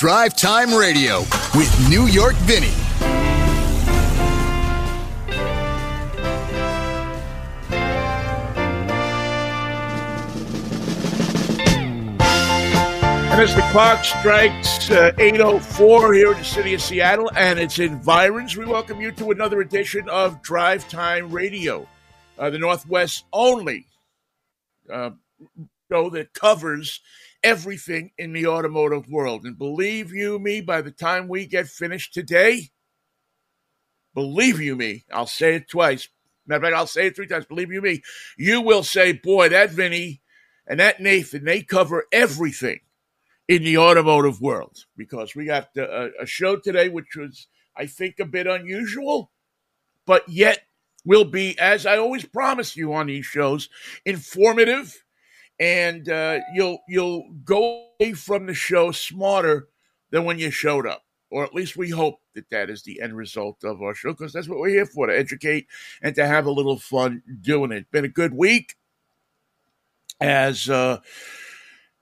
Drive Time Radio with New York Vinnie. And as the clock strikes uh, 8.04 here in the city of Seattle and its environs, we welcome you to another edition of Drive Time Radio, uh, the Northwest's only uh, show that covers everything in the automotive world. And believe you me, by the time we get finished today, believe you me, I'll say it twice. Matter of fact, I'll say it three times. Believe you me, you will say, boy, that Vinnie and that Nathan, they cover everything in the automotive world because we got uh, a, a show today which was, I think, a bit unusual, but yet will be, as I always promise you on these shows, informative, and uh, you'll you'll go away from the show smarter than when you showed up, or at least we hope that that is the end result of our show because that's what we're here for to educate and to have a little fun doing it. Been a good week as. Uh,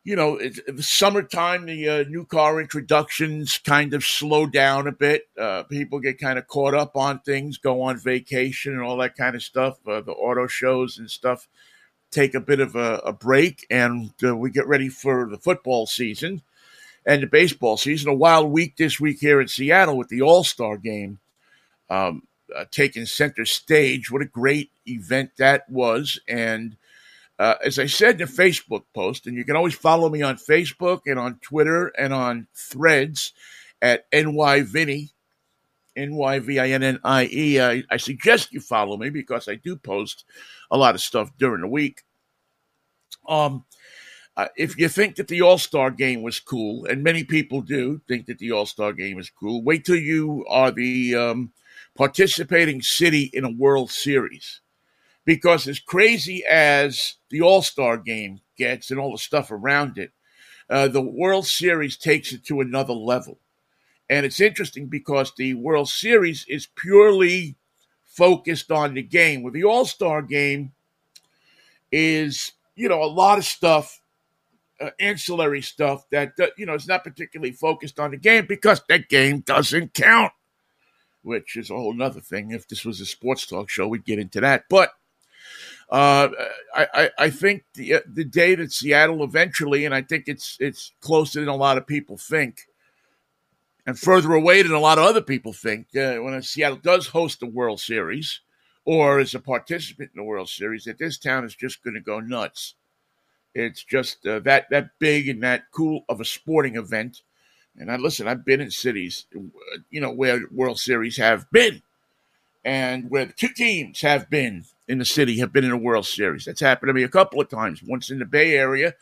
you know, summertime, the uh, new car introductions kind of slow down a bit. Uh, people get kind of caught up on things, go on vacation and all that kind of stuff. Uh, the auto shows and stuff take a bit of a, a break, and uh, we get ready for the football season and the baseball season. A wild week this week here in Seattle with the All Star game um, uh, taking center stage. What a great event that was. And uh, as I said in the Facebook post, and you can always follow me on Facebook and on Twitter and on Threads at NYVinnie, N-Y-V-I-N-N-I-E. I, I suggest you follow me because I do post a lot of stuff during the week. Um, uh, if you think that the All Star game was cool, and many people do think that the All Star game is cool, wait till you are the um, participating city in a World Series because as crazy as the All Star game gets and all the stuff around it, uh, the World Series takes it to another level. And it's interesting because the World Series is purely focused on the game, where the All Star game is, you know, a lot of stuff, uh, ancillary stuff that, uh, you know, is not particularly focused on the game because that game doesn't count, which is a whole other thing. If this was a sports talk show, we'd get into that. But uh, I, I, think the uh, the day that Seattle eventually, and I think it's it's closer than a lot of people think, and further away than a lot of other people think. Uh, when Seattle does host the World Series, or is a participant in the World Series, that this town is just going to go nuts. It's just uh, that that big and that cool of a sporting event. And I listen, I've been in cities, you know, where World Series have been, and where the two teams have been in the city have been in a World Series. That's happened to me a couple of times, once in the Bay Area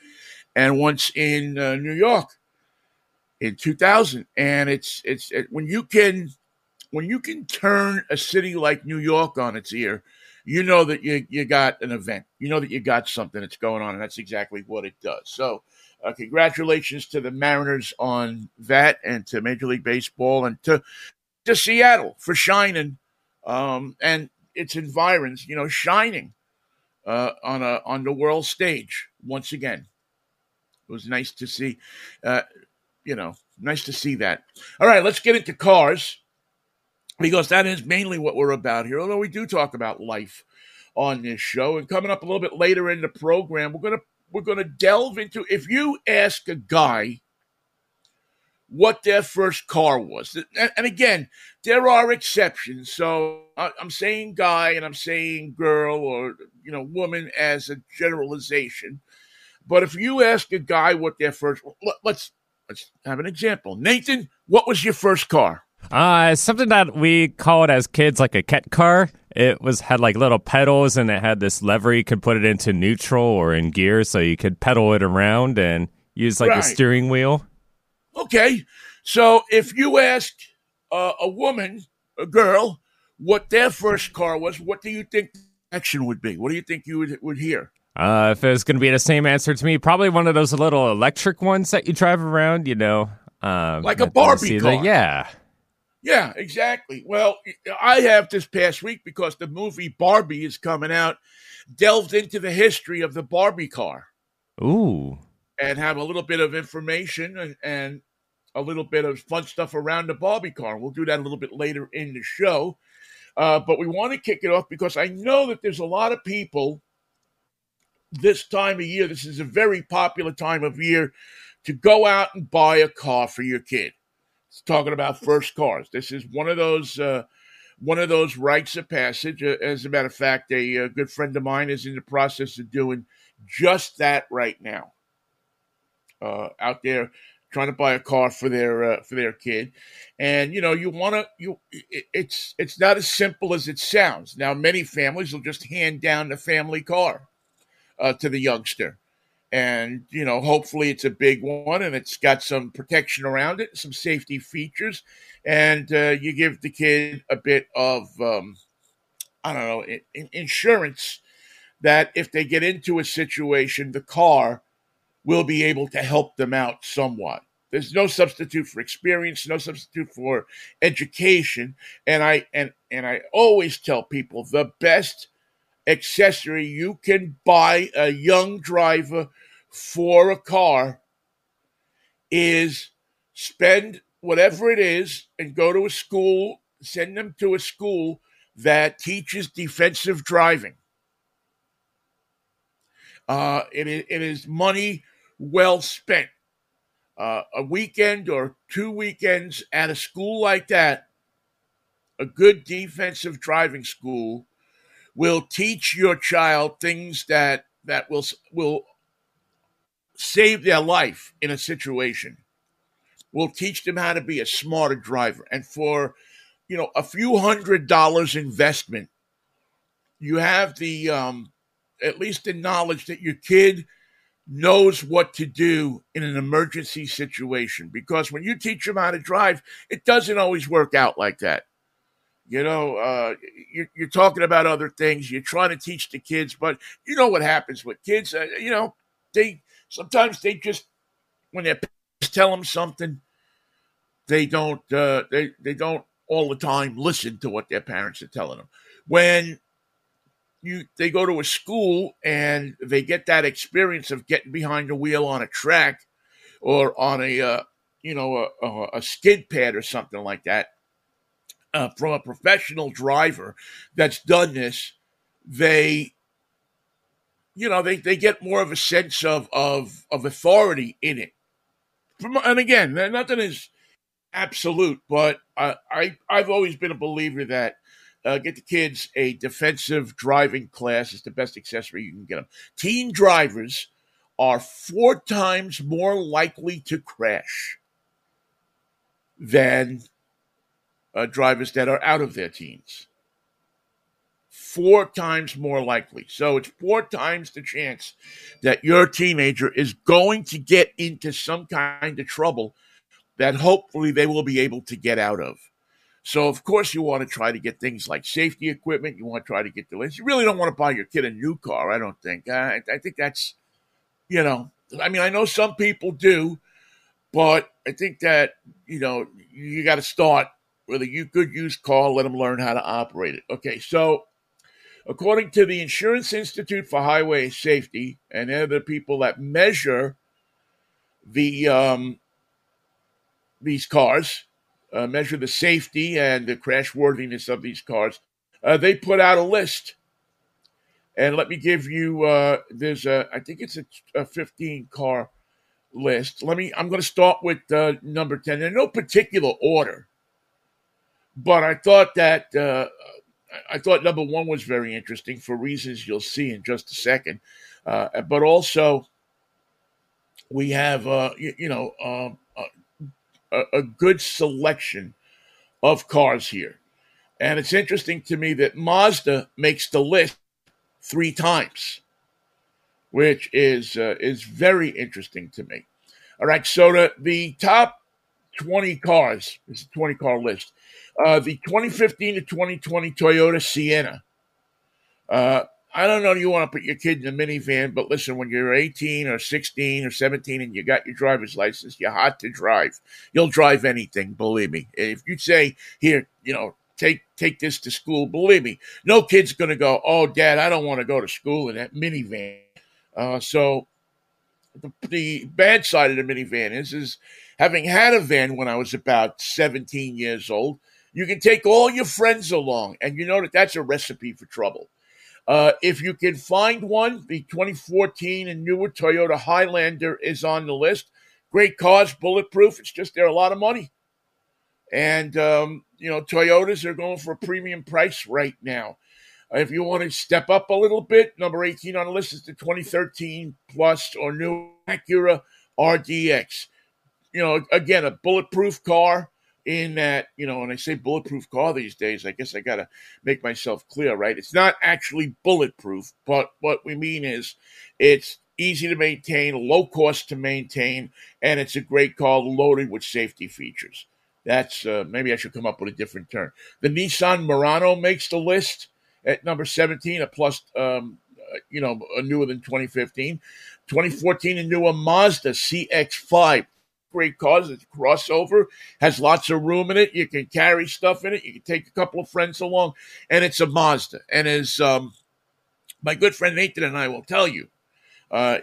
and once in uh, New York in 2000. And it's it's it, when you can when you can turn a city like New York on its ear, you know that you you got an event. You know that you got something that's going on, and that's exactly what it does. So. Uh, congratulations to the Mariners on that, and to Major League Baseball, and to to Seattle for shining. Um, and its environs, you know, shining uh, on a on the world stage once again. It was nice to see, uh, you know, nice to see that. All right, let's get into cars because that is mainly what we're about here. Although we do talk about life on this show, and coming up a little bit later in the program, we're gonna we're gonna delve into if you ask a guy what their first car was. And again, there are exceptions. So I'm saying guy and I'm saying girl or, you know, woman as a generalization. But if you ask a guy what their first, let's, let's have an example. Nathan, what was your first car? Uh, something that we call it as kids like a ket car. It was had like little pedals and it had this lever you could put it into neutral or in gear so you could pedal it around and use like right. a steering wheel. Okay. So if you ask uh, a woman, a girl, what their first car was, what do you think the action would be? What do you think you would, would hear? Uh, if it was going to be the same answer to me, probably one of those little electric ones that you drive around, you know. Um, like a Barbie car. yeah. Yeah, exactly. Well, I have this past week because the movie Barbie is coming out, delved into the history of the Barbie car. Ooh. And have a little bit of information and, and a little bit of fun stuff around the Barbie car. We'll do that a little bit later in the show. Uh, but we want to kick it off because I know that there's a lot of people this time of year. This is a very popular time of year to go out and buy a car for your kid. It's talking about first cars. This is one of those uh, one of those rites of passage. Uh, as a matter of fact, a, a good friend of mine is in the process of doing just that right now. Uh, out there trying to buy a car for their uh, for their kid, and you know you want to you it, it's it's not as simple as it sounds. Now many families will just hand down the family car uh, to the youngster, and you know hopefully it's a big one and it's got some protection around it, some safety features, and uh, you give the kid a bit of um, I don't know in, insurance that if they get into a situation, the car will be able to help them out somewhat. There's no substitute for experience, no substitute for education, and I and and I always tell people the best accessory you can buy a young driver for a car is spend whatever it is and go to a school, send them to a school that teaches defensive driving. Uh, it, is, it is money well spent. Uh, a weekend or two weekends at a school like that, a good defensive driving school, will teach your child things that that will will save their life in a situation. Will teach them how to be a smarter driver, and for you know a few hundred dollars investment, you have the um, at least the knowledge that your kid knows what to do in an emergency situation. Because when you teach them how to drive, it doesn't always work out like that. You know, uh, you're, you're, talking about other things. You're trying to teach the kids, but you know what happens with kids. Uh, you know, they sometimes they just when their parents tell them something, they don't. Uh, they they don't all the time listen to what their parents are telling them. When you they go to a school and they get that experience of getting behind the wheel on a track or on a uh, you know a, a, a skid pad or something like that uh, from a professional driver that's done this, they, you know, they, they get more of a sense of of of authority in it. From, and again, nothing is absolute, but I, I I've always been a believer that uh, get the kids a defensive driving class is the best accessory you can get them. Teen drivers are four times more likely to crash than uh, drivers that are out of their teens. Four times more likely. So it's four times the chance that your teenager is going to get into some kind of trouble that hopefully they will be able to get out of. So, of course, you want to try to get things like safety equipment. You want to try to get the list. You really don't want to buy your kid a new car, I don't think. I, I think that's, you know, I mean, I know some people do, but I think that, you know, you got to start with a good use call, let them learn how to operate it. Okay, so according to the Insurance Institute for Highway Safety, and the people that measure the um, these cars, uh, measure the safety and the crash worthiness of these cars, uh, they put out a list. And let me give you, uh, there's a, I think it's a, a 15 car list. Let me, I'm going to start with uh, number 10 in no particular order. But I thought that uh, I thought number one was very interesting for reasons you'll see in just a second. Uh, but also, we have uh, you, you, know um, a, a good selection of cars here, and it's interesting to me that Mazda makes the list three times, which is uh, is very interesting to me. All right, so the, the top 20 cars, it's a 20 car list. Uh, the 2015 to 2020 Toyota Sienna. Uh, I don't know you want to put your kid in a minivan, but listen, when you're 18 or 16 or 17 and you got your driver's license, you're hot to drive. You'll drive anything, believe me. If you say, here, you know, take take this to school, believe me, no kid's going to go, oh, dad, I don't want to go to school in that minivan. Uh, so the, the bad side of the minivan is, is having had a van when I was about 17 years old, you can take all your friends along, and you know that that's a recipe for trouble. Uh, if you can find one, the 2014 and newer Toyota Highlander is on the list. Great cars, bulletproof. It's just they're a lot of money. And, um, you know, Toyotas are going for a premium price right now. If you want to step up a little bit, number 18 on the list is the 2013 Plus or new Acura RDX. You know, again, a bulletproof car in that, you know, when I say bulletproof car these days, I guess I got to make myself clear, right? It's not actually bulletproof, but what we mean is it's easy to maintain, low cost to maintain, and it's a great car loaded with safety features. That's uh, maybe I should come up with a different term. The Nissan Murano makes the list at number 17, a plus, um, uh, you know, a newer than 2015. 2014, a newer Mazda CX5 great cars. It's crossover, has lots of room in it. You can carry stuff in it. You can take a couple of friends along, and it's a Mazda. And as um, my good friend Nathan and I will tell you, uh,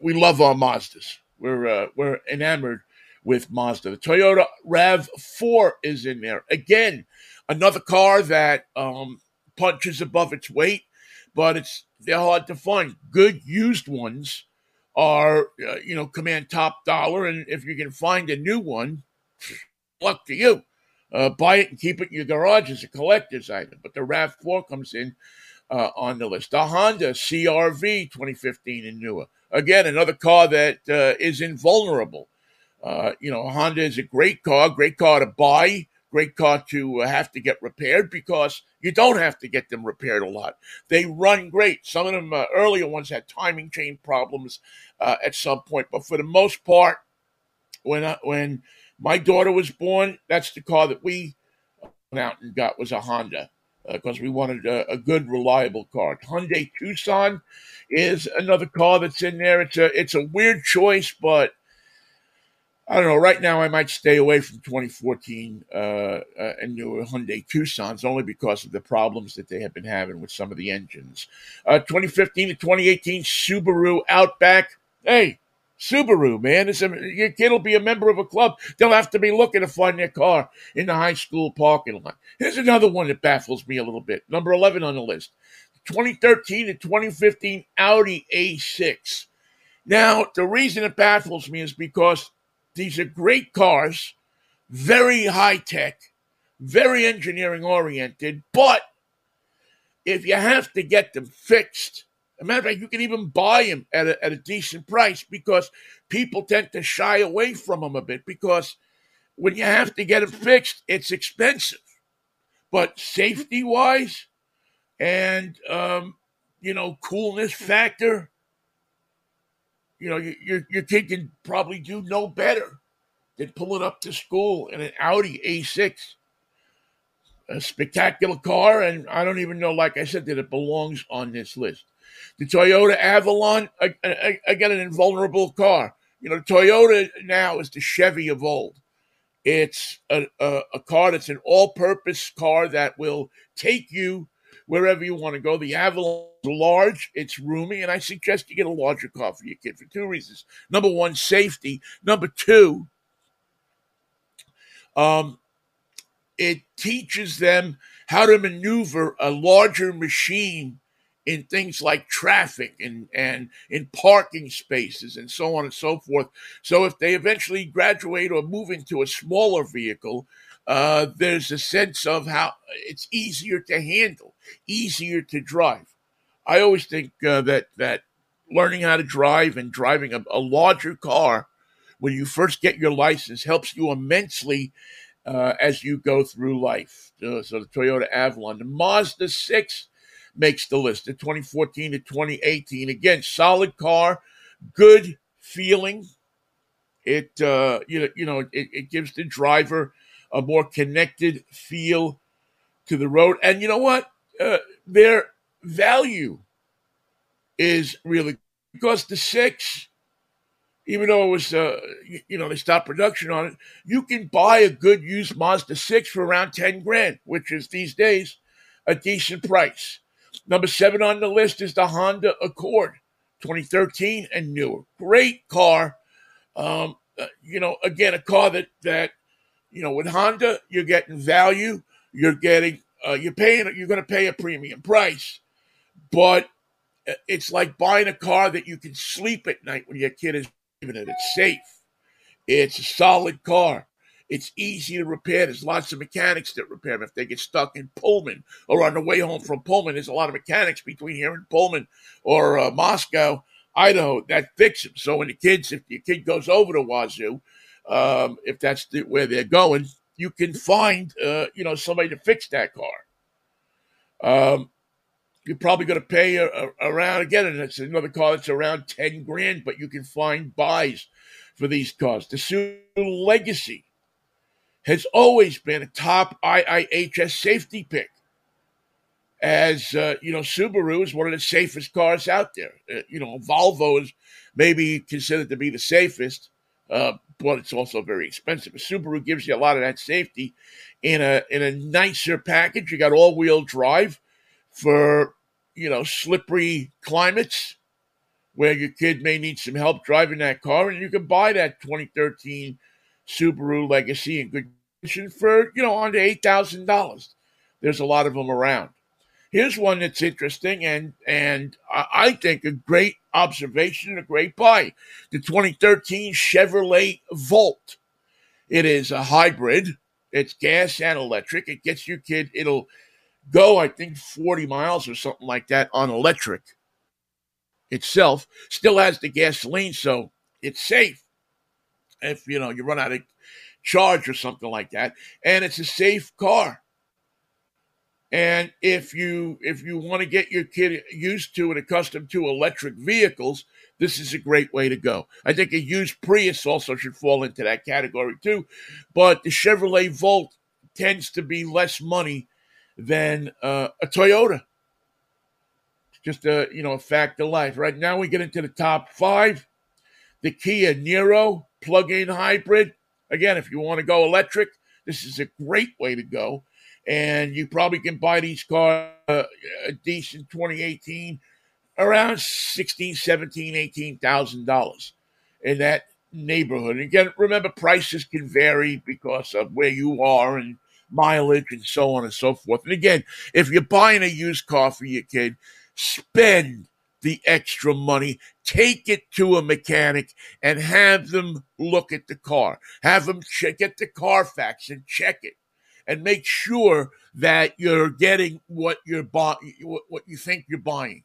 we love our Mazdas. We're uh, we're enamored with Mazda. The Toyota Rav Four is in there again. Another car that um, punches above its weight, but it's they're hard to find. Good used ones are uh, you know command top dollar, and if you can find a new one, luck to you. Uh, buy it and keep it in your garage as a collector's item. But the Rav Four comes in uh, on the list. The Honda CRV 2015 and newer. Again, another car that uh, is invulnerable. Uh, you know, Honda is a great car, great car to buy great car to have to get repaired because you don't have to get them repaired a lot. They run great. Some of them uh, earlier ones had timing chain problems uh, at some point, but for the most part, when I, when my daughter was born, that's the car that we went out and got was a Honda because uh, we wanted a, a, good, reliable car. Hyundai Tucson is another car that's in there. It's a it's a weird choice, but I don't know. Right now, I might stay away from 2014 uh, uh, and new Hyundai Tucson's only because of the problems that they have been having with some of the engines. Uh, 2015 to 2018 Subaru Outback. Hey, Subaru, man, a, your kid will be a member of a club. They'll have to be looking to find their car in the high school parking lot. Here's another one that baffles me a little bit. Number 11 on the list 2013 to 2015 Audi A6. Now, the reason it baffles me is because these are great cars, very high tech, very engineering oriented, but if you have to get them fixed, a matter of fact, you can even buy them at a, at a decent price because people tend to shy away from them a bit because when you have to get them fixed, it's expensive. But safety wise and, um, you know, coolness factor, you know, your, your kid can probably do no better than pulling up to school in an Audi A6. A spectacular car, and I don't even know, like I said, that it belongs on this list. The Toyota Avalon, again, an invulnerable car. You know, Toyota now is the Chevy of old. It's a, a, a car that's an all purpose car that will take you wherever you want to go. The Avalon large, it's roomy, and I suggest you get a larger car for your kid for two reasons. Number one, safety. Number two, um, it teaches them how to maneuver a larger machine in things like traffic and, and in parking spaces and so on and so forth. So if they eventually graduate or move into a smaller vehicle, uh, there's a sense of how it's easier to handle, easier to drive. I always think uh, that that learning how to drive and driving a, a, larger car when you first get your license helps you immensely uh, as you go through life. Uh, so the Toyota Avalon, the Mazda six makes the list. The 2014 to 2018, again, solid car, good feeling. It uh, you know you know it, it gives the driver a more connected feel to the road. And you know what? Uh, value is really because the six, even though it was, uh, you, know, they stopped production on it, you can buy a good used Mazda 6 for around 10 grand, which is these days a decent price. Number seven on the list is the Honda Accord 2013 and newer. Great car. Um, uh, you know, again, a car that that you know with Honda, you're getting value. You're getting uh, you're paying you're going to pay a premium price, but uh, it's like buying a car that you can sleep at night when your kid is driving it. It's safe. It's a solid car. It's easy to repair. There's lots of mechanics that repair them. If they get stuck in Pullman or on the way home from Pullman, there's a lot of mechanics between here and Pullman or uh, Moscow, Idaho that fix them. So when the kids, if your kid goes over to Wazzu, um, if that's the, where they're going, you can find uh, you know somebody to fix that car. Um, you're probably going to pay a, a, around again, and it's another car that's around ten grand, but you can find buys for these cars. The Subaru Legacy has always been a top IIHS safety pick. As uh, you know, Subaru is one of the safest cars out there. Uh, you know, Volvo is maybe considered to be the safest, uh, but it's also very expensive. Subaru gives you a lot of that safety in a in a nicer package. You got all wheel drive for you know slippery climates where your kid may need some help driving that car, and you can buy that 2013 Subaru Legacy in good condition for, you know, under $8,000. There's a lot of them around. Here's one that's interesting and and I think a great observation, and a great buy. The 2013 Chevrolet Volt. It is a hybrid. It's gas and electric. It gets your kid. It'll go, I think, 40 miles or something like that on electric itself. Still has the gasoline, so it's safe if you know you run out of charge or something like that, and it's a safe car. And if you if you want to get your kid used to and accustomed to electric vehicles, this is a great way to go. I think a used Prius also should fall into that category too, but the Chevrolet Volt tends to be less money than uh, a Toyota. just a you know a fact of life. Right now we get into the top five. The Kia Niro plug-in hybrid. Again, if you want to go electric, this is a great way to go. And you probably can buy these cars uh, a decent 2018 around 16, 17, 18,000 dollars in that neighborhood. And again, remember prices can vary because of where you are and mileage and so on and so forth. And again, if you're buying a used car for your kid, spend the extra money, take it to a mechanic and have them look at the car. Have them check, get the Carfax and check it and make sure that you're getting what you're buying, what you think you're buying.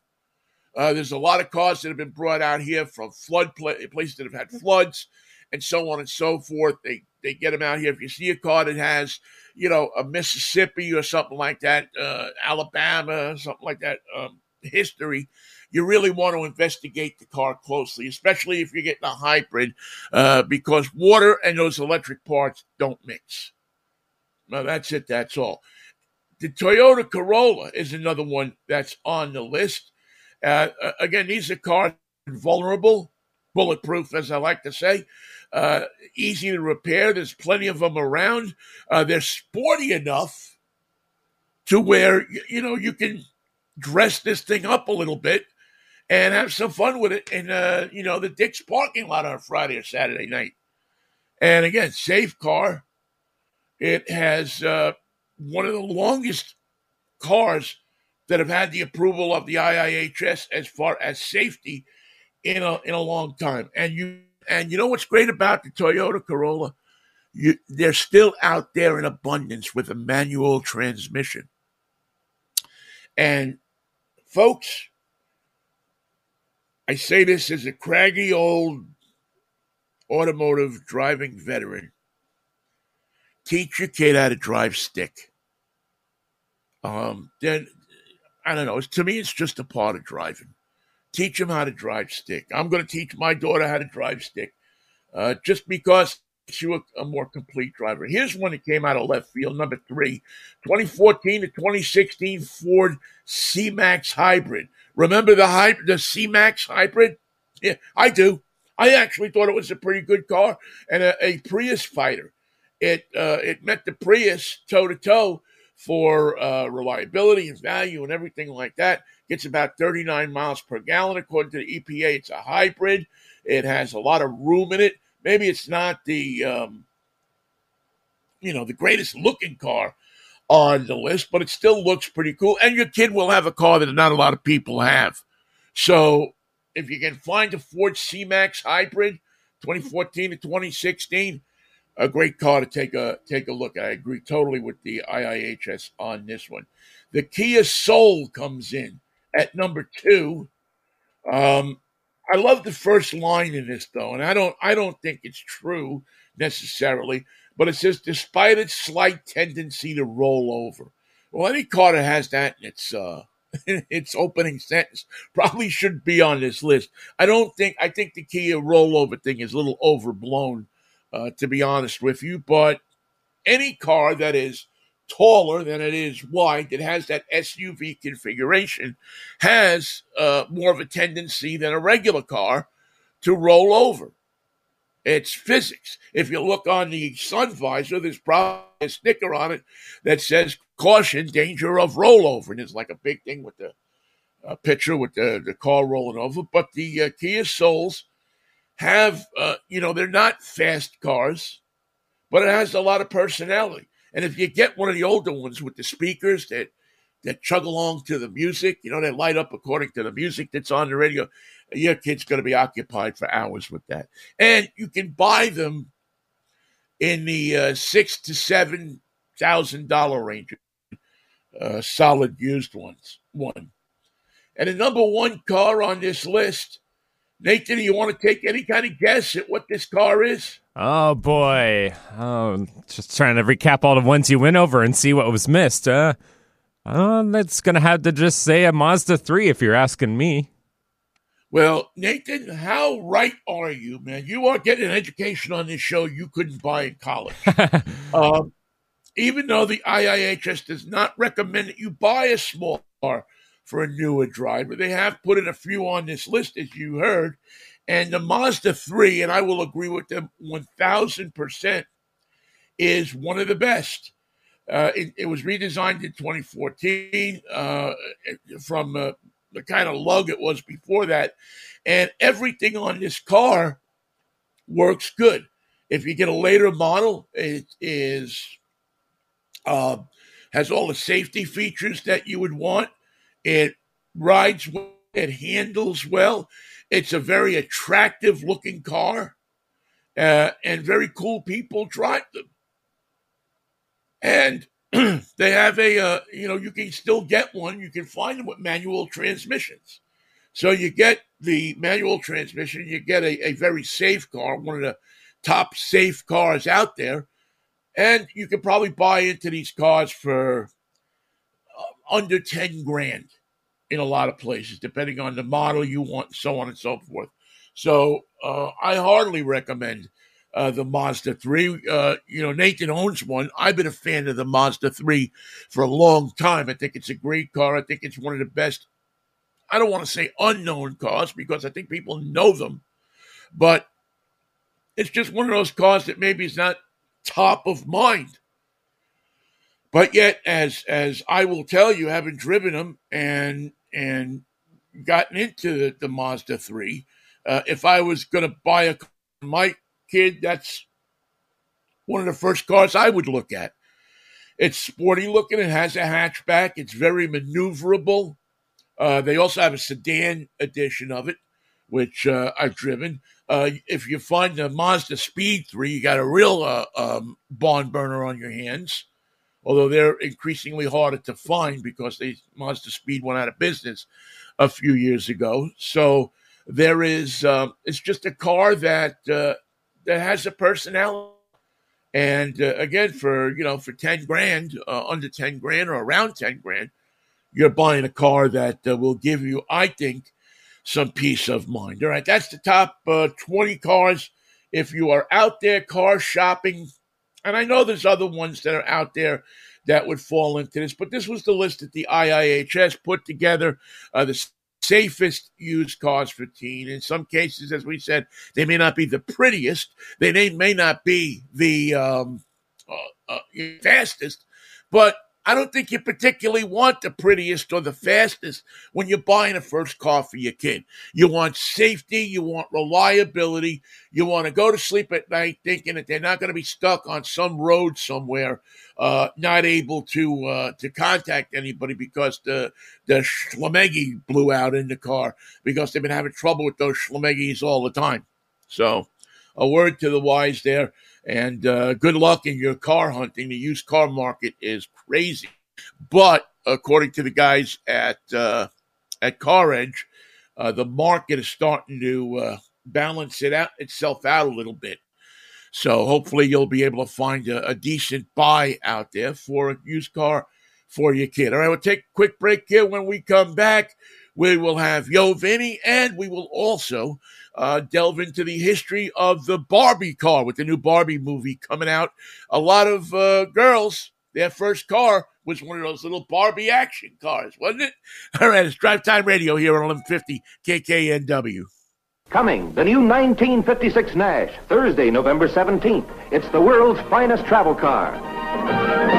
Uh, there's a lot of cars that have been brought out here from flood places that have had floods and so on and so forth. They they get them out here. If you see a car that has, you know, a Mississippi or something like that, uh, Alabama, something like that um, history, you really want to investigate the car closely, especially if you're getting a hybrid, uh, because water and those electric parts don't mix. Now, that's it. That's all. The Toyota Corolla is another one that's on the list. Uh, again, these are cars vulnerable, bulletproof, as I like to say. Uh, easy to repair. There's plenty of them around. Uh, they're sporty enough to where you know you can dress this thing up a little bit and have some fun with it in uh, you know the Dick's parking lot on Friday or Saturday night. And again, safe car. It has uh, one of the longest cars that have had the approval of the IIHS as far as safety in a in a long time. And you and you know what's great about the Toyota Corolla? You, they're still out there in abundance with a manual transmission. And folks, I say this as a craggy old automotive driving veteran. Teach your kid how to drive stick. Um, then I don't know. To me, it's just a part of driving. Teach them how to drive stick. I'm going to teach my daughter how to drive stick, uh, just because she's a, a more complete driver. Here's one that came out of left field, number three, 2014 to 2016 Ford C-Max Hybrid. Remember the hybrid, the C-Max hybrid? Yeah, I do. I actually thought it was a pretty good car and a, a Prius fighter. It uh, it met the Prius toe to toe for uh, reliability and value and everything like that. Gets about 39 miles per gallon according to the EPA. It's a hybrid. It has a lot of room in it, maybe it's not the um, you know the greatest looking car on the list, but it still looks pretty cool. And your kid will have a car that not a lot of people have. So if you can find a Ford C-Max hybrid, 2014 to 2016, a great car to take a take a look. I agree totally with the IIHS on this one. The Kia Soul comes in at number two. Um, I love the first line in this though, and I don't I don't think it's true necessarily, but it says despite its slight tendency to roll over. Well, any car that has that in its uh, its opening sentence probably should be on this list. I don't think I think the Kia rollover thing is a little overblown, uh, to be honest with you. But any car that is taller than it is wide, that has that SUV configuration, has uh, more of a tendency than a regular car to roll over. It's physics. If you look on the sun visor, there's probably a sticker on it that says caution, danger of rollover. And it's like a big thing with the uh, picture with the, the car rolling over. But the uh, Kia Souls have, uh, you know, they're not fast cars, but it has a lot of personality. And if you get one of the older ones with the speakers that that chug along to the music, you know, they light up according to the music that's on the radio, your kid's going to be occupied for hours with that. And you can buy them in the uh, six to seven thousand dollar range, uh, solid used ones. One, and the number one car on this list. Nathan, do you want to take any kind of guess at what this car is? Oh boy! Oh, just trying to recap all the ones you went over and see what was missed. Uh, uh that's gonna have to just say a Mazda three if you're asking me. Well, Nathan, how right are you, man? You are getting an education on this show you couldn't buy in college. um, even though the IIHS does not recommend that you buy a small car for a newer driver, they have put in a few on this list, as you heard. And the Mazda 3, and I will agree with them 1000%, is one of the best. Uh, it, it, was redesigned in 2014 uh, from uh, the kind of lug it was before that. And everything on this car works good. If you get a later model, it is uh, has all the safety features that you would want. It rides well, it handles well. It's a very attractive looking car, uh, and very cool people drive them. And they have a, uh, you know, you can still get one. You can find them with manual transmissions. So you get the manual transmission, you get a, a very safe car, one of the top safe cars out there. And you can probably buy into these cars for uh, under 10 grand in a lot of places, depending on the model you want, so on and so forth. So uh, I hardly recommend uh, the Mazda 3. Uh, you know, Nathan owns one. I've been a fan of the Mazda 3 for a long time. I think it's a great car. I think it's one of the best, I don't want to say unknown cars because I think people know them, but it's just one of those cars that maybe is not top of mind. But yet, as as I will tell you, having driven them and and gotten into the, the Mazda three, uh, if I was going to buy a my kid, that's one of the first cars I would look at. It's sporty looking. It has a hatchback. It's very maneuverable. Uh, they also have a sedan edition of it, which uh, I've driven. Uh, if you find the Mazda Speed 3, you got a real uh, um, burner on your hands, although they're increasingly harder to find because they Mazda Speed went out of business a few years ago. So there is, uh, it's just a car that uh, that has a personality. And uh, again, for you know, for ten grand, uh, under ten grand or around ten grand, you're buying a car that uh, will give you, I think, some peace of mind. All right, that's the top uh, twenty cars. If you are out there car shopping, and I know there's other ones that are out there that would fall into this, but this was the list that the IIHS put together. Uh, the safest used cars for teen. In some cases, as we said, they may not be the prettiest. They may, may not be the um, uh, uh, fastest, but I don't think you particularly want the prettiest or the fastest when you're buying a first car for your kid. You want safety, you want reliability, you want to go to sleep at night thinking that they're not going to be stuck on some road somewhere, uh, not able to uh, to contact anybody because the the Schlumegi blew out in the car because they've been having trouble with those Schlumegis all the time. So, a word to the wise there. And uh, good luck in your car hunting. The used car market is crazy, but according to the guys at uh, at Car Edge, uh, the market is starting to uh, balance it out itself out a little bit. So hopefully you'll be able to find a, a, decent buy out there for a used car for your kid. All right, we'll take a quick break here. When we come back, we will have Yo Vinnie, and we will also uh, delve into the history of the Barbie car with the new Barbie movie coming out. A lot of uh, girls, their first car was one of those little Barbie action cars, wasn't it? All right, it's Drive Time Radio here on 1150 KKNW. Coming, the new 1956 Nash, Thursday, November 17th. It's the world's finest travel car.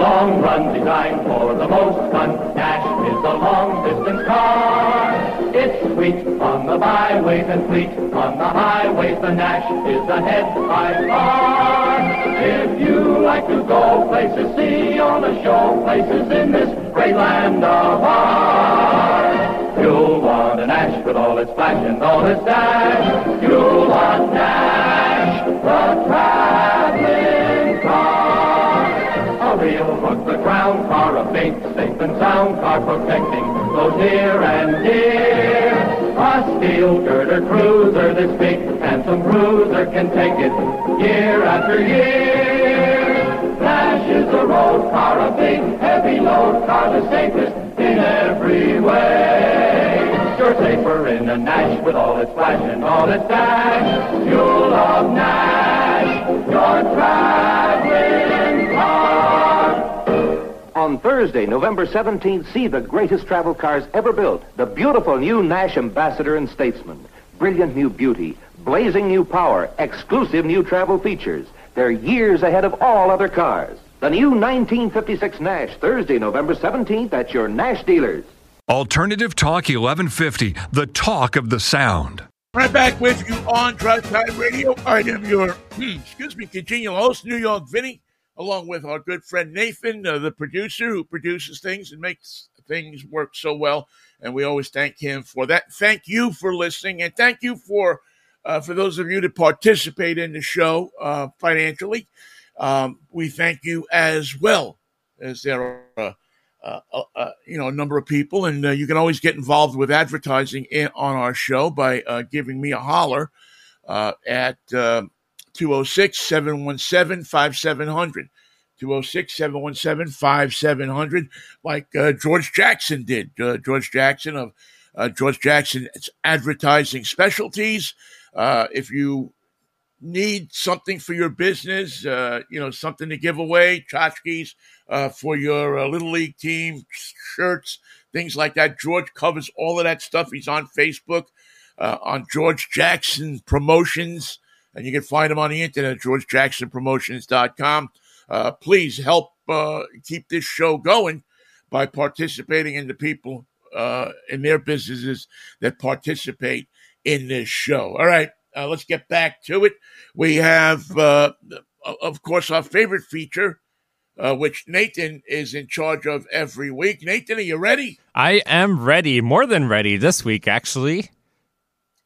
The long run, designed for the most fun. Nash is the long distance car. It's sweet on the byways and fleet on the highways. The Nash is ahead by far. If you like to go places, see on the show places in this great land of ours. You'll want a Nash with all its flash and all its dash. You'll want Nash, the traveling the ground car, a big, safe and sound car protecting those near and dear. A steel girder cruiser, this big handsome cruiser can take it year after year. Flash is a road car, a big heavy load car, the safest in every way. You're safer in a Nash with all its flash and all its dash. You'll love Nash, your traveling On Thursday, November 17th, see the greatest travel cars ever built. The beautiful new Nash Ambassador and Statesman. Brilliant new beauty, blazing new power, exclusive new travel features. They're years ahead of all other cars. The new 1956 Nash, Thursday, November 17th at your Nash dealers. Alternative Talk 1150, the talk of the sound. Right back with you on Drive Time Radio. I am your, hmm, excuse me, congenial host, New York Vinnie along with our good friend Nathan, uh, the producer who produces things and makes things work so well. And we always thank him for that. Thank you for listening, and thank you for uh, for those of you that participate in the show uh, financially. Um, we thank you as well as there are. Uh, uh, uh, you know, a number of people, and you can always get involved with advertising in, on our show by giving me a holler at 206 717 5700. 206 717 5700, like uh, George Jackson did. Uh, George Jackson of uh, George Jackson's Advertising Specialties. Uh, if you need something for your business, uh, you know, something to give away, tchotchkes uh, for your Little League team, shirts, things like that. George covers all of that stuff. He's on Facebook on George Jackson Promotions and you can find him on the internet at georgejacksonpromotions.com. Uh, please help uh, keep this show going by participating in the people uh, in their businesses that participate in this show. All right, uh, let's get back to it. We have, uh, of course, our favorite feature. Uh, which Nathan is in charge of every week. Nathan, are you ready? I am ready, more than ready this week, actually.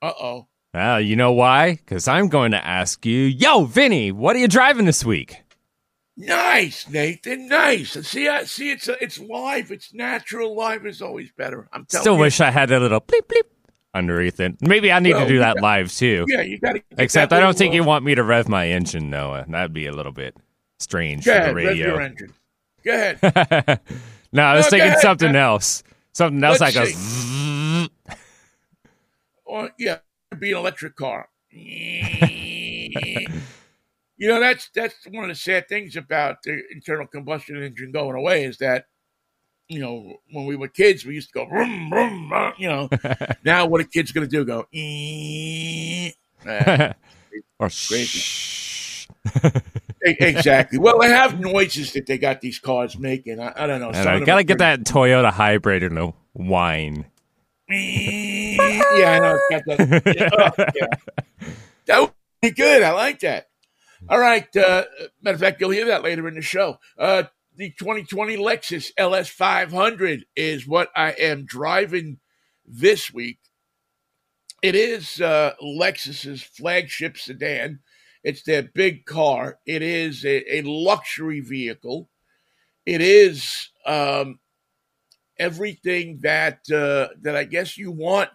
Uh oh. Well, you know why? Because I'm going to ask you, yo, Vinnie, what are you driving this week? Nice, Nathan. Nice. See, I see. It's a, it's live. It's natural. Live is always better. I'm telling Still you. wish I had a little bleep bleep underneath it. Maybe I need well, to do that got, live too. Yeah, you got to. Except I don't think you uh, want me to rev my engine, Noah. That'd be a little bit strange Go for ahead, the radio. Rev your engine. Go ahead. no, I was no, thinking something else. Something else Let's see. or yeah, be an electric car. you know, that's that's one of the sad things about the internal combustion engine going away is that, you know, when we were kids, we used to go, vroom, vroom, you know. now, what are kids going to do? Go, eh. or crazy. Exactly. Well, they have noises that they got these cars making. I, I don't know. I gotta get that Toyota hybrid and the whine. yeah, I know. It's got that, yeah, oh, yeah. That would be good. I like that. All right. Uh, matter of fact, you'll hear that later in the show. Uh, the 2020 Lexus LS500 is what I am driving this week. It is uh, Lexus's flagship sedan. It's their big car. It is a, a luxury vehicle. It is um, everything that uh, that I guess you want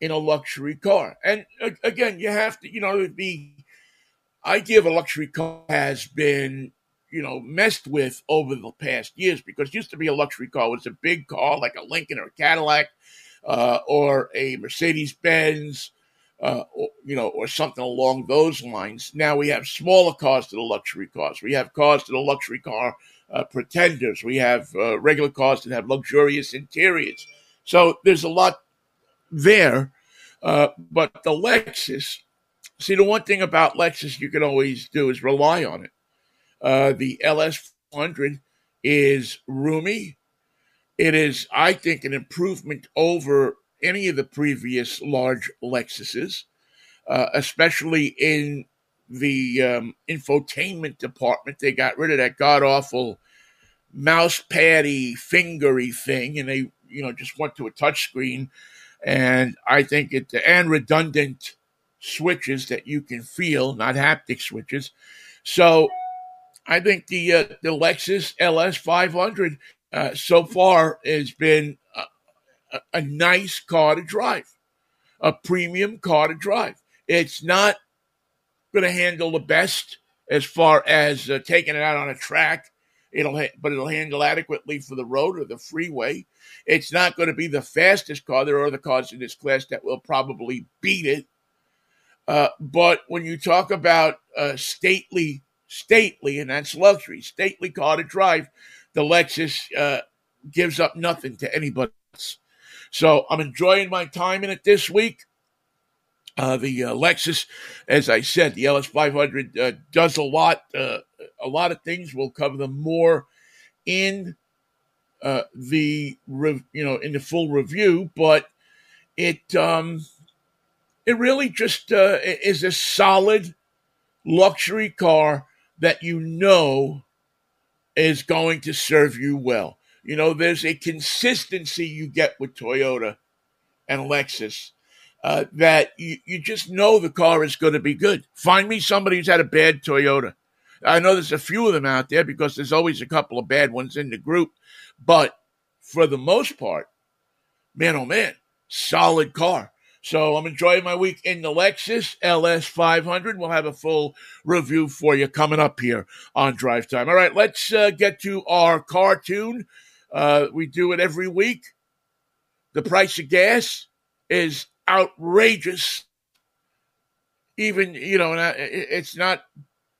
in a luxury car. And uh, again, you have to, you know, the idea of a luxury car has been, you know, messed with over the past years because used to be a luxury car was a big car like a Lincoln or a Cadillac uh, or a Mercedes Benz. Uh, or, you know, or something along those lines. Now we have smaller cars to the luxury cars. We have cars to the luxury car uh, pretenders. We have uh, regular cars that have luxurious interiors. So there's a lot there. Uh, but the Lexus, see, the one thing about Lexus you can always do is rely on it. Uh, the LS400 is roomy. It is, I think, an improvement over any of the previous large Lexuses, uh, especially in the um, infotainment department. They got rid of that god awful mouse paddy fingery thing, and they, you know, just went to a touchscreen. And I think it and redundant switches that you can feel, not haptic switches. So I think the uh, the Lexus LS 500 uh, so far has been a, a, a nice car to drive, a premium car to drive. It's not going to handle the best as far as uh, taking it out on a track. It'll, ha- but it'll handle adequately for the road or the freeway. It's not going to be the fastest car. There are other cars in this class that will probably beat it. Uh, but when you talk about uh, stately, stately, and that's luxury, stately car to drive, the Lexus uh, gives up nothing to anybody else. So I'm enjoying my time in it this week. Uh, the uh, Lexus, as I said, the LS500 uh, does a lot, uh, a lot of things. We'll cover them more in uh, the, you know, in the full review. But it, um, it really just uh, is a solid luxury car that you know is going to serve you well. You know, there's a consistency you get with Toyota and Lexus uh, that you, you just know the car is going to be good. Find me somebody who's had a bad Toyota. I know there's a few of them out there because there's always a couple of bad ones in the group, but for the most part, man, oh man, solid car. So I'm enjoying my week in the Lexus LS 500. We'll have a full review for you coming up here on Drive Time. All right, let's uh, get to our Car Tune. Uh, we do it every week. The price of gas is outrageous. Even, you know, it's not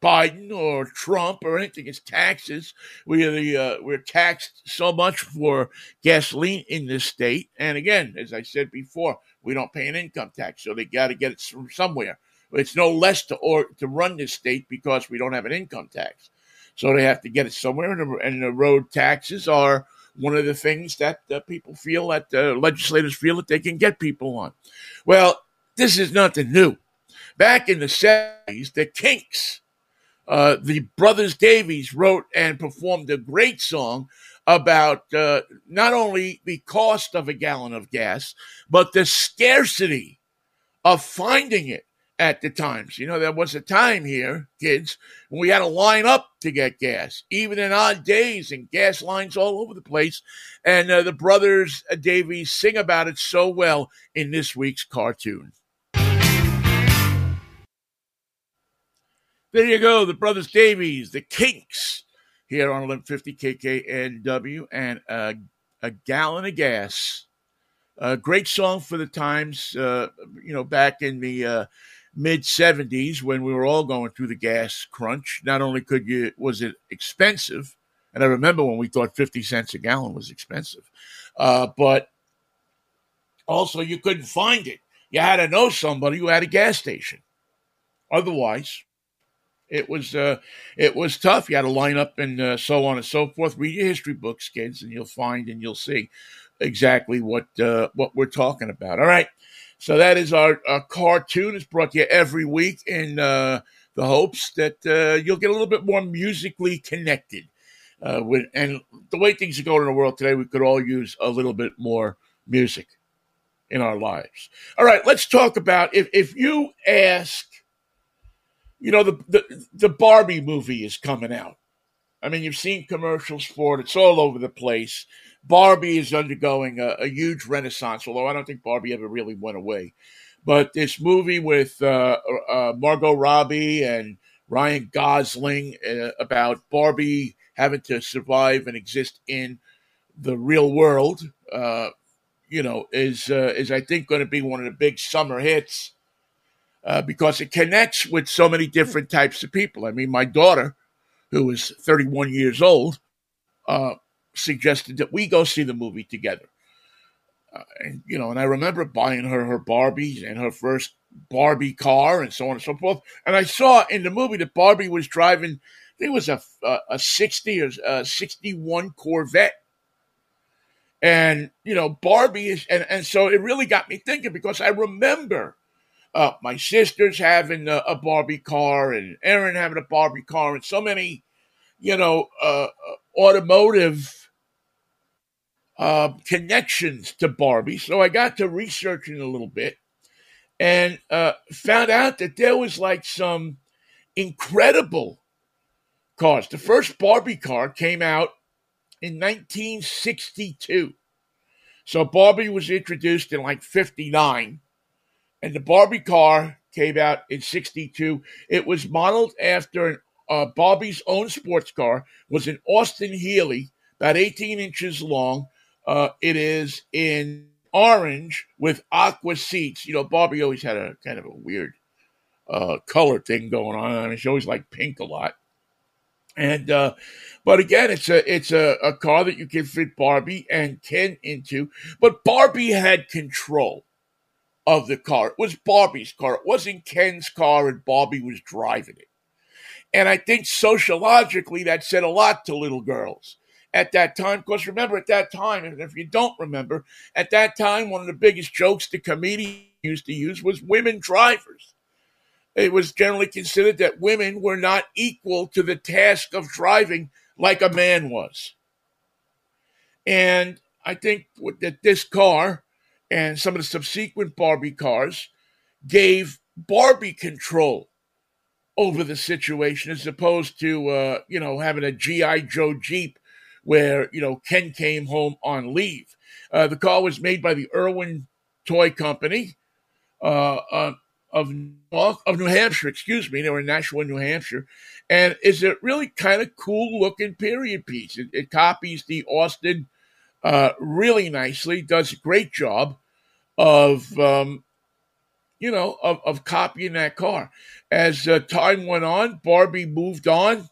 Biden or Trump or anything. It's taxes. We are the uh, we're taxed so much for gasoline in this state. And again, as I said before, we don't pay an income tax, so they got to get it from somewhere. It's no less to or to run this state because we don't have an income tax, so they have to get it somewhere. And the, and the road taxes are one of the things that uh, people feel that uh, legislators feel that they can get people on. Well, this is nothing new. Back in the seventies, the Kinks uh, the brothers Davies wrote and performed a great song about uh, not only the cost of a gallon of gas, but the scarcity of finding it at the times. You know, there was a time here, kids, when we had to line up to get gas, even in odd days, and gas lines all over the place. And uh, the brothers Davies sing about it so well in this week's Car Tune. There you go, the Brothers Davies, the Kinks, here on 1150 KKNW, and uh, a gallon of gas. A great song for the times, uh, you know, back in the uh, mid 70s when we were all going through the gas crunch. Not only could you, was it expensive, and I remember when we thought 50 cents a gallon was expensive, uh, but also you couldn't find it. You had to know somebody who had a gas station. Otherwise, It was uh, it was tough. You had to line up and uh, so on and so forth. Read your history books, kids, and you'll find and you'll see exactly what uh, what we're talking about. All right, so that is our, our Car Tune. It's brought to you every week in uh, the hopes that uh, you'll get a little bit more musically connected. Uh, with and the way things are going in the world today, we could all use a little bit more music in our lives. All right, let's talk about if if you ask you know, the, the, the Barbie movie is coming out. I mean, you've seen commercials for it. It's all over the place. Barbie is undergoing a, a huge renaissance, although I don't think Barbie ever really went away. But this movie with uh, uh, Margot Robbie and Ryan Gosling uh, about Barbie having to survive and exist in the real world, uh, you know, is uh, is I think going to be one of the big summer hits uh, because it connects with so many different types of people. I mean, my daughter, who is 31 years old, uh, suggested that we go see the movie together. Uh, and you know, and I remember buying her her Barbies and her first Barbie car and so on and so forth. And I saw in the movie that Barbie was driving. I think it was a a, a 60 or a 61 Corvette. And you know, Barbie is, and, and so it really got me thinking because I remember uh, my sister's having a, a, Barbie car, and Aaron having a Barbie car, and so many, you know, uh, uh, automotive uh, connections to Barbie. So I got to researching a little bit and uh, found out that there was like some incredible cars. The first Barbie car came out in 1962. So Barbie was introduced in like 59 and the Barbie car came out in 62. It was modeled after uh, Barbie's own sports car, was an Austin Healey, about 18 inches long. Uh, it is in orange with aqua seats. You know, Barbie always had a kind of a weird uh, color thing going on. I mean, she always liked pink a lot. And uh, but again, it's a it's a, a car that you can fit Barbie and Ken into. But Barbie had control of the car. It was Barbie's car. It wasn't Ken's car, and Barbie was driving it. And I think sociologically that said a lot to little girls at that time. Because remember, at that time, and if you don't remember, at that time, one of the biggest jokes the comedians used to use was women drivers. It was generally considered that women were not equal to the task of driving like a man was. And I think that this car and some of the subsequent Barbie cars gave Barbie control over the situation as opposed to, uh, you know, having a G.I. Joe Jeep where, you know, Ken came home on leave. Uh, the car was made by the Irwin Toy Company uh, uh of, of New Hampshire, excuse me. They were in Nashua, New Hampshire. And is a really kind of cool looking period piece. It, it copies the Austin uh, really nicely, does a great job of, um, you know, of, of copying that car. As uh, time went on, Barbie moved on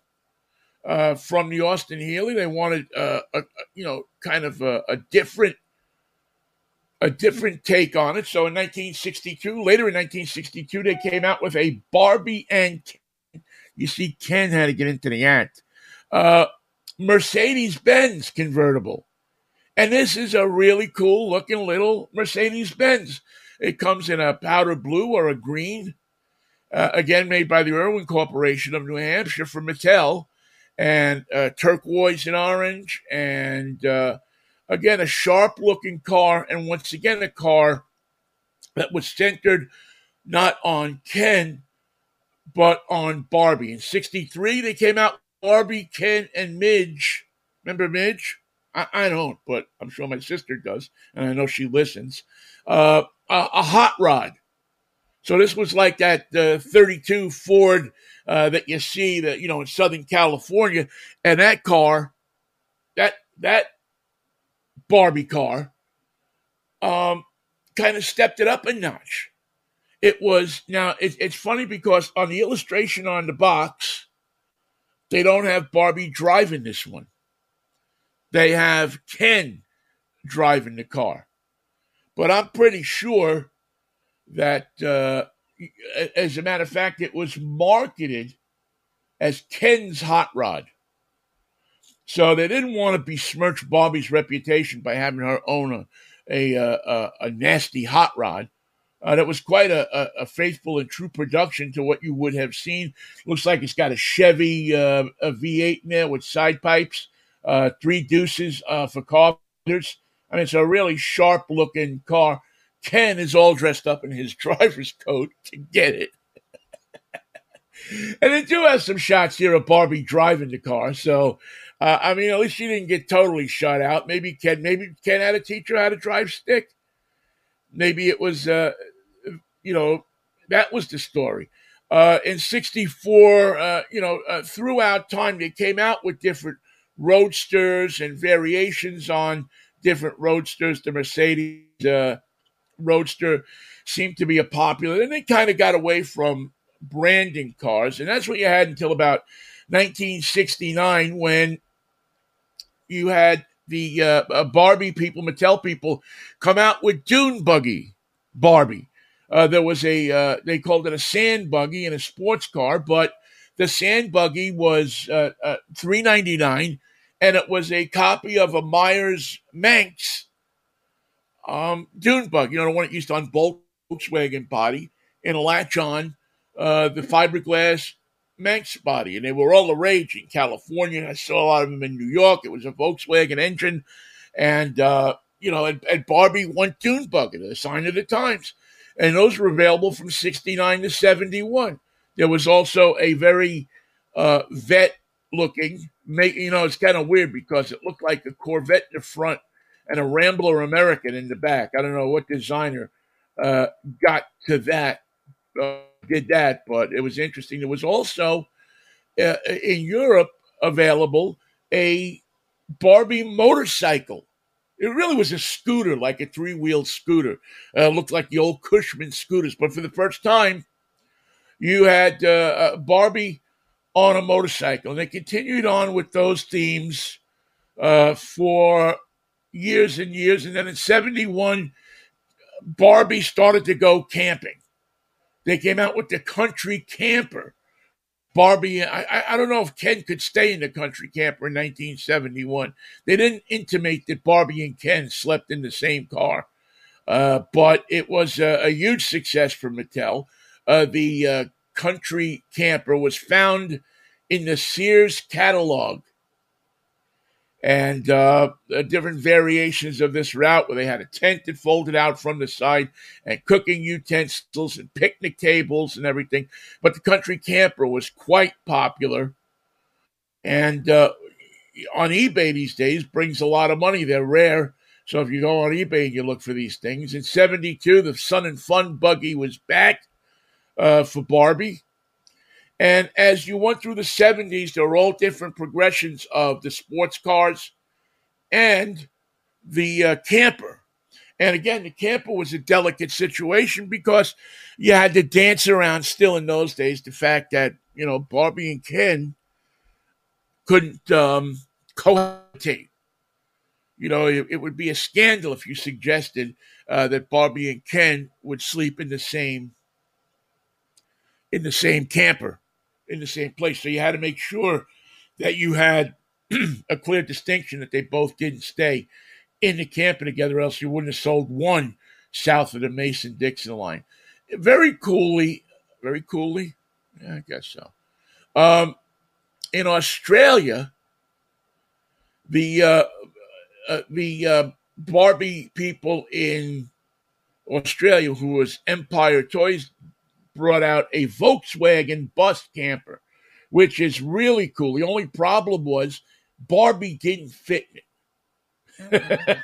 uh, from the Austin Healey. They wanted, uh, a, you know, kind of a, a different a different take on it. So in 1962, later in 1962, they came out with a Barbie and Ken. You see, Ken had to get into the act. Uh, Mercedes Benz convertible. And this is a really cool looking little Mercedes Benz. It comes in a powder blue or a green, uh, again made by the Irwin Corporation of New Hampshire for Mattel, and uh, turquoise and orange, and uh, again a sharp looking car, and once again a car that was centered not on Ken but on Barbie. In '63, they came out Barbie, Ken, and Midge. Remember Midge? I, I, don't, but I'm sure my sister does, and I know she listens. Uh, a, a, hot rod. So this was like that uh, 32 Ford uh, that you see that you know in Southern California, and that car, that that Barbie car, um, kind of stepped it up a notch. It was now it, it's funny because on the illustration on the box, they don't have Barbie driving this one they have Ken driving the car. But I'm pretty sure that, uh, as a matter of fact, it was marketed as Ken's hot rod. So they didn't want to besmirch Barbie's reputation by having her own a a, a, a nasty hot rod. Uh, that was quite a, a, a, faithful and true production to what you would have seen. Looks like it's got a Chevy uh, a V8 in there with side pipes, uh, three deuces uh, for carburetors. I mean, it's a really sharp looking car. Ken is all dressed up in his driver's coat to get it. and they do have some shots here of Barbie driving the car. So, uh, I mean, at least she didn't get totally shut out. Maybe Ken, maybe Ken had a teacher how to drive stick. Maybe it was, uh, you know, that was the story. Uh, in 64, uh, you know, uh, throughout time, they came out with different roadsters and variations on different roadsters. The Mercedes uh, Roadster seemed to be a popular, and they kind of got away from branding cars. And that's what you had until about 1969 when you had the uh, uh, Barbie people, Mattel people, come out with Dune Buggy Barbie. Uh, there was a uh, they called it a sand buggy and a sports car, but the sand buggy was uh, uh, three ninety nine, and it was a copy of a Meyers Manx um, Dune Bug. You know the one that used to on Volkswagen body and latch on uh, the fiberglass Manx body, and they were all the rage in California. I saw a lot of them in New York. It was a Volkswagen engine, and uh, you know, and, Barbie won Dune Buggy, a sign of the times, and those were available from '69 to '71. There was also a very uh, Vette looking, you know, it's kind of weird because it looked like a Corvette in the front and a Rambler American in the back. I don't know what designer uh, got to that uh, did that, but it was interesting. There was also uh, in Europe available a Barbie motorcycle. It really was a scooter, like a three wheeled scooter. Uh, looked like the old Cushman scooters, but for the first time, you had uh, uh Barbie on a motorcycle. And they continued on with those themes for years and years. And then in 71, Barbie started to go camping. They came out with the country camper. Barbie, I, I don't know if Ken could stay in the country camper in 1971. They didn't intimate that Barbie and Ken slept in the same car, uh, but it was a, a, huge success for Mattel. Uh, the uh, country camper was found in the Sears catalog and uh, different variations of this route where they had a tent that folded out from the side and cooking utensils and picnic tables and everything. But the country camper was quite popular. And uh, on eBay these days brings a lot of money. They're rare. So if you go on eBay and you look for these things, in 72, the Sun and Fun buggy was back uh, for Barbie. And as you went through the 70s, there were all different progressions of the sports cars and the uh, camper. And again, the camper was a delicate situation because you had to dance around still in those days the fact that, you know, Barbie and Ken couldn't um, cohabitate. You know, it, it, would be a scandal if you suggested uh, that Barbie and Ken would sleep in the same in the same camper in the same place. So you had to make sure that you had a clear distinction that they both didn't stay in the camping together, else you wouldn't have sold one south of the Mason Dixon line. Very coolly, very coolly, yeah, I guess so. Um, in Australia, the uh, uh, the uh, Barbie people in Australia, who was Empire Toys, brought out a Volkswagen bus camper, which is really cool. The only problem was Barbie didn't fit in it.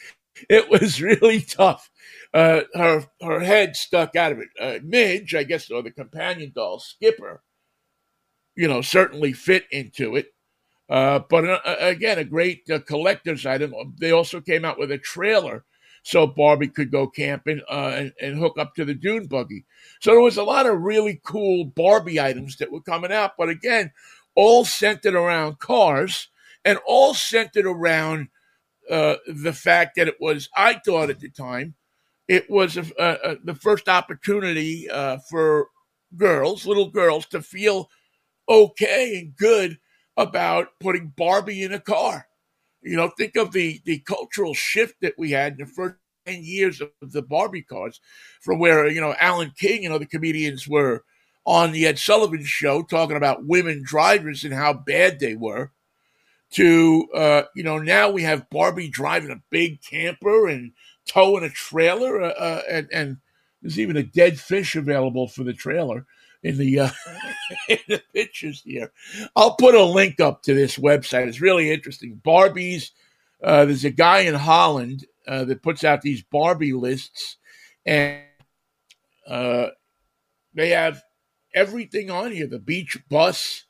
it was really tough. Uh, her her head stuck out of it. Uh, Midge, I guess, or the companion doll, Skipper, you know, certainly fit into it. Uh, but uh, again, a great uh, collector's item. They also came out with a trailer so Barbie could go camping uh, and, and, hook up to the dune buggy. So there was a lot of really cool Barbie items that were coming out, but again, all centered around cars and all centered around uh, the fact that it was, I thought at the time, it was a, a, a, the first opportunity uh, for girls, little girls, to feel okay and good about putting Barbie in a car. You know, think of the the cultural shift that we had in the first 10 years of the Barbie cars from where, you know, Alan King and other comedians were on the Ed Sullivan show talking about women drivers and how bad they were to, uh, you know, now we have Barbie driving a big camper and towing a trailer. Uh, uh, and, and there's even a dead fish available for the trailer in the, uh, in the pictures here. I'll put a link up to this website. It's really interesting. Barbie's, uh, there's a guy in Holland uh, that puts out these Barbie lists, and uh, they have everything on here. The beach bus.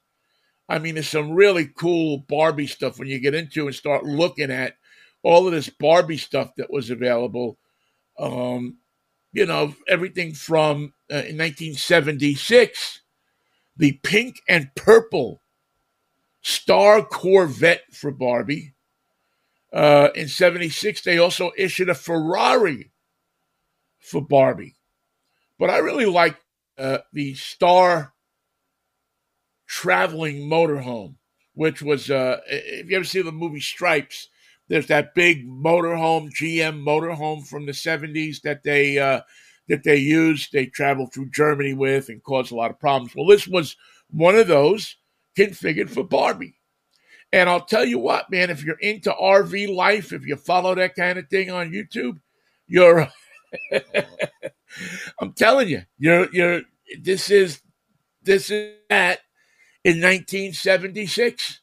I mean, there's some really cool Barbie stuff when you get into and start looking at all of this Barbie stuff that was available. Um, you know, everything from uh, in 1976, the pink and purple Star Corvette for Barbie. Uh, in 76, they also issued a Ferrari for Barbie. But I really like uh, the Star Traveling Motorhome, which was, uh, if you ever see the movie Stripes, there's that big motorhome, GM motorhome from the 70s that they uh, that they used. They traveled through Germany with and caused a lot of problems. Well, this was one of those configured for Barbie. And I'll tell you what, man, if you're into RV life, if you follow that kind of thing on YouTube, you're I'm telling you, you're you're this is this is that in 1976.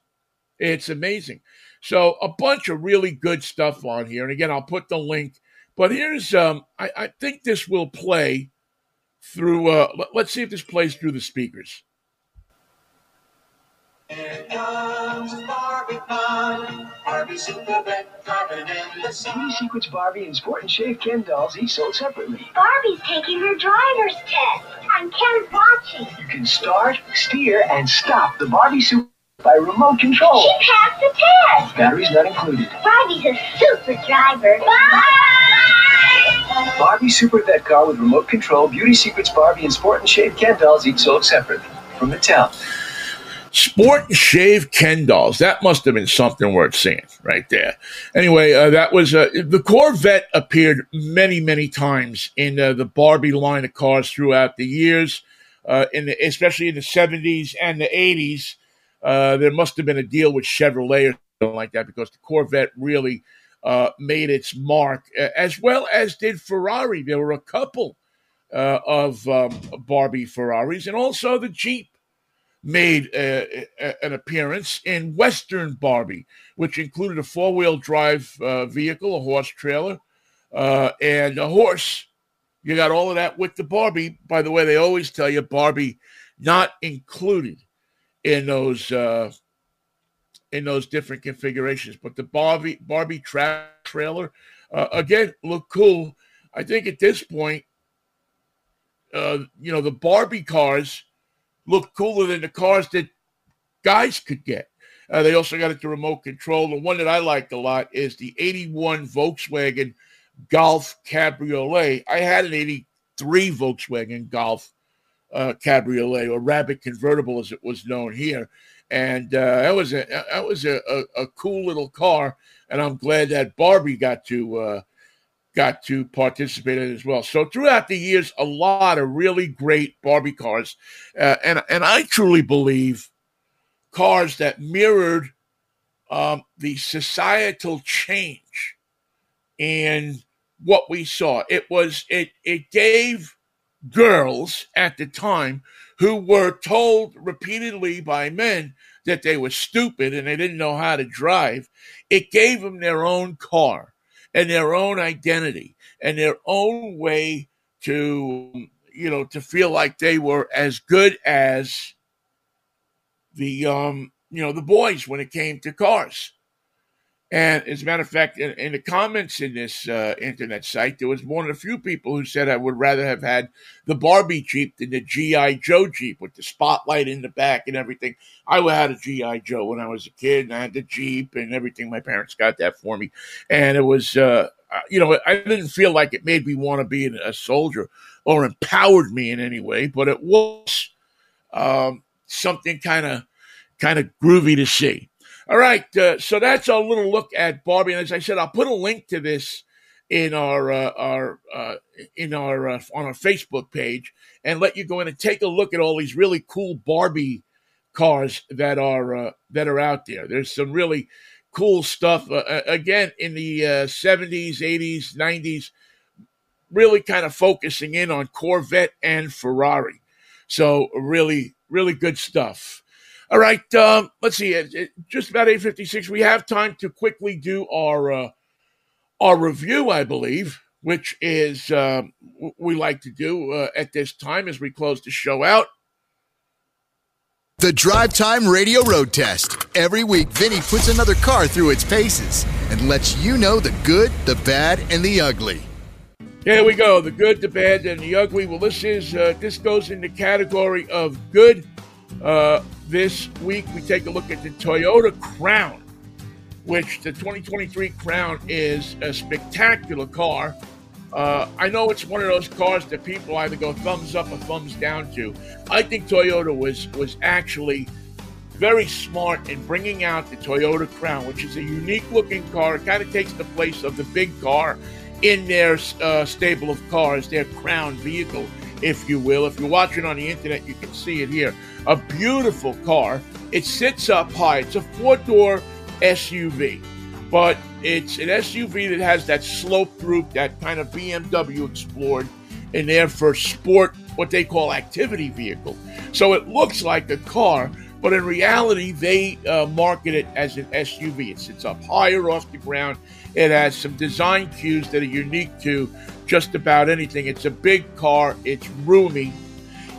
It's amazing. So a bunch of really good stuff on here. And again, I'll put the link. But here's um I, I think this will play through uh let's see if this plays through the speakers. Here comes Barbie Fun. Barbie Super Vette Carving in the sun. Secrets Barbie and Sport and Shave Ken dolls each sold separately. Barbie's taking her driver's test. And Ken's watching. You can start, steer, and stop the Barbie Super by remote control. She passed the test. Batteries not included. Barbie's a super driver. Bye! Barbie Super Vette Car with remote control, Beauty Secrets Barbie and Sport and Shave Ken dolls each sold separately. From Mattel. Sport and Shave Ken dolls. That must have been something worth seeing right there. Anyway, uh, that was uh, the Corvette appeared many, many times in uh, the Barbie line of cars throughout the years, uh, in the, especially in the 70s and the 80s. Uh, there must have been a deal with Chevrolet or something like that because the Corvette really uh, made its mark, as well as did Ferrari. There were a couple of um, Barbie Ferraris, and also the Jeep made a, a, an appearance in Western Barbie, which included a four wheel drive uh, vehicle, a horse trailer, uh, and a horse. You got all of that with the Barbie. By the way, they always tell you Barbie not included in those uh, in those different configurations. But the Barbie Barbie tra- trailer uh, again look cool. I think at this point, uh, you know, the Barbie cars look cooler than the cars that guys could get. Uh, they also got it to remote control. The one that I liked a lot is the 81 Volkswagen Golf Cabriolet. I had an 83 Volkswagen Golf uh, Cabriolet or Rabbit convertible, as it was known here, and uh, that was a that was a, a, a, cool little car. And I'm glad that Barbie got to uh, got to participate in as well. So throughout the years, a lot of really great Barbie cars, uh, and and I truly believe cars that mirrored um, the societal change in what we saw. It was it it gave girls at the time who were told repeatedly by men that they were stupid and they didn't know how to drive. It gave them their own car and their own identity and their own way to you know to feel like they were as good as the um you know the boys when it came to cars and as a matter of fact in, in the comments in this uh, internet site there was one of the few people who said i would rather have had the barbie jeep than the gi joe jeep with the spotlight in the back and everything i had a gi joe when i was a kid and i had the jeep and everything my parents got that for me and it was uh you know, I didn't feel like it made me want to be a soldier or empowered me in any way, but it was, um, something kind of kind of groovy to see. All right, uh, so that's our little look at Barbie. And as I said, I'll put a link to this in our uh, our uh, in our uh, on our Facebook page and let you go in and take a look at all these really cool Barbie cars that are uh, that are out there. There's some really cool stuff. Uh, again, in the '70s, '80s, '90s, really kind of focusing in on Corvette and Ferrari. So really, really good stuff. All right, um, let's see. It, it, just about eight fifty six. We have time to quickly do our uh, our review, I believe, which is uh, we like to do uh, at this time as we close the show out. The Drive Time Radio Road Test. Every week, Vinnie puts another car through its paces and lets you know the good, the bad, and the ugly. Here we go. The good, the bad, and the ugly. Well, this is uh, this goes in the category of good. Uh, this week, we take a look at the Toyota Crown, which the 2023 Crown is a spectacular car. Uh, I know it's one of those cars that people either go thumbs up or thumbs down to. I think Toyota was was actually very smart in bringing out the Toyota Crown, which is a unique looking car. It kind of takes the place of the big car in their uh, stable of cars, their crown vehicle, if you will. If you're watching on the internet, you can see it here. A beautiful car. It sits up high. It's a four door SUV, but it's an SUV that has that sloped roof, that kind of BMW explored in there for sport, what they call activity vehicle. So it looks like a car, but in reality, they uh, market it as an SUV. It sits up higher off the ground. It has some design cues that are unique to just about anything. It's a big car. It's roomy.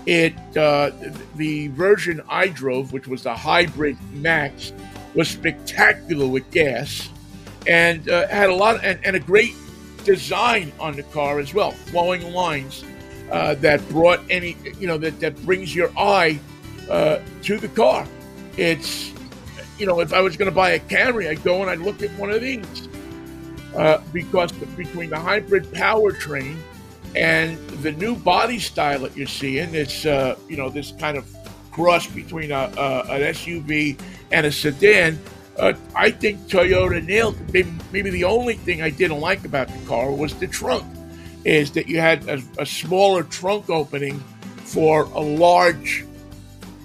It uh, the version I drove, which was the hybrid Max, was spectacular with gas, and uh, had a lot and, and, a great design on the car as well. Flowing lines uh, that brought any you know that that brings your eye uh, to the car. It's you know if I was going to buy a Camry, I'd go and I'd look at one of these uh, because between the hybrid powertrain and the new body style that you're seeing, it's uh, you know this kind of cross between a, a, an SUV and a sedan. Uh, I think Toyota nailed. Maybe, maybe, the only thing I didn't like about the car was the trunk, is that you had a, a smaller trunk opening for a large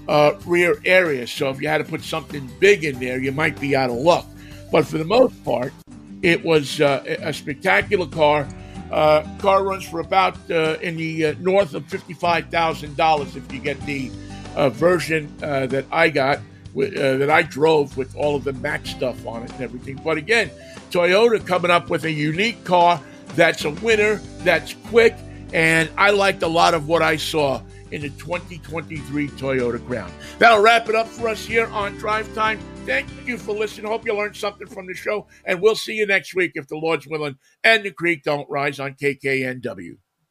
uh, rear area. So if you had to put something big in there, you might be out of luck. But for the most part, it was uh, a spectacular car. Uh, car runs for about uh, in the uh, north of fifty-five thousand dollars if you get the uh, version uh, that I got, that I drove with all of the Mac stuff on it and everything. But again, Toyota coming up with a unique car that's a winner, that's quick, and I liked a lot of what I saw in the 2023 Toyota Crown. That'll wrap it up for us here on Drive Time. Thank you for listening. Hope you learned something from the show, and we'll see you next week if the Lord's willing and the creek don't rise on KKNW.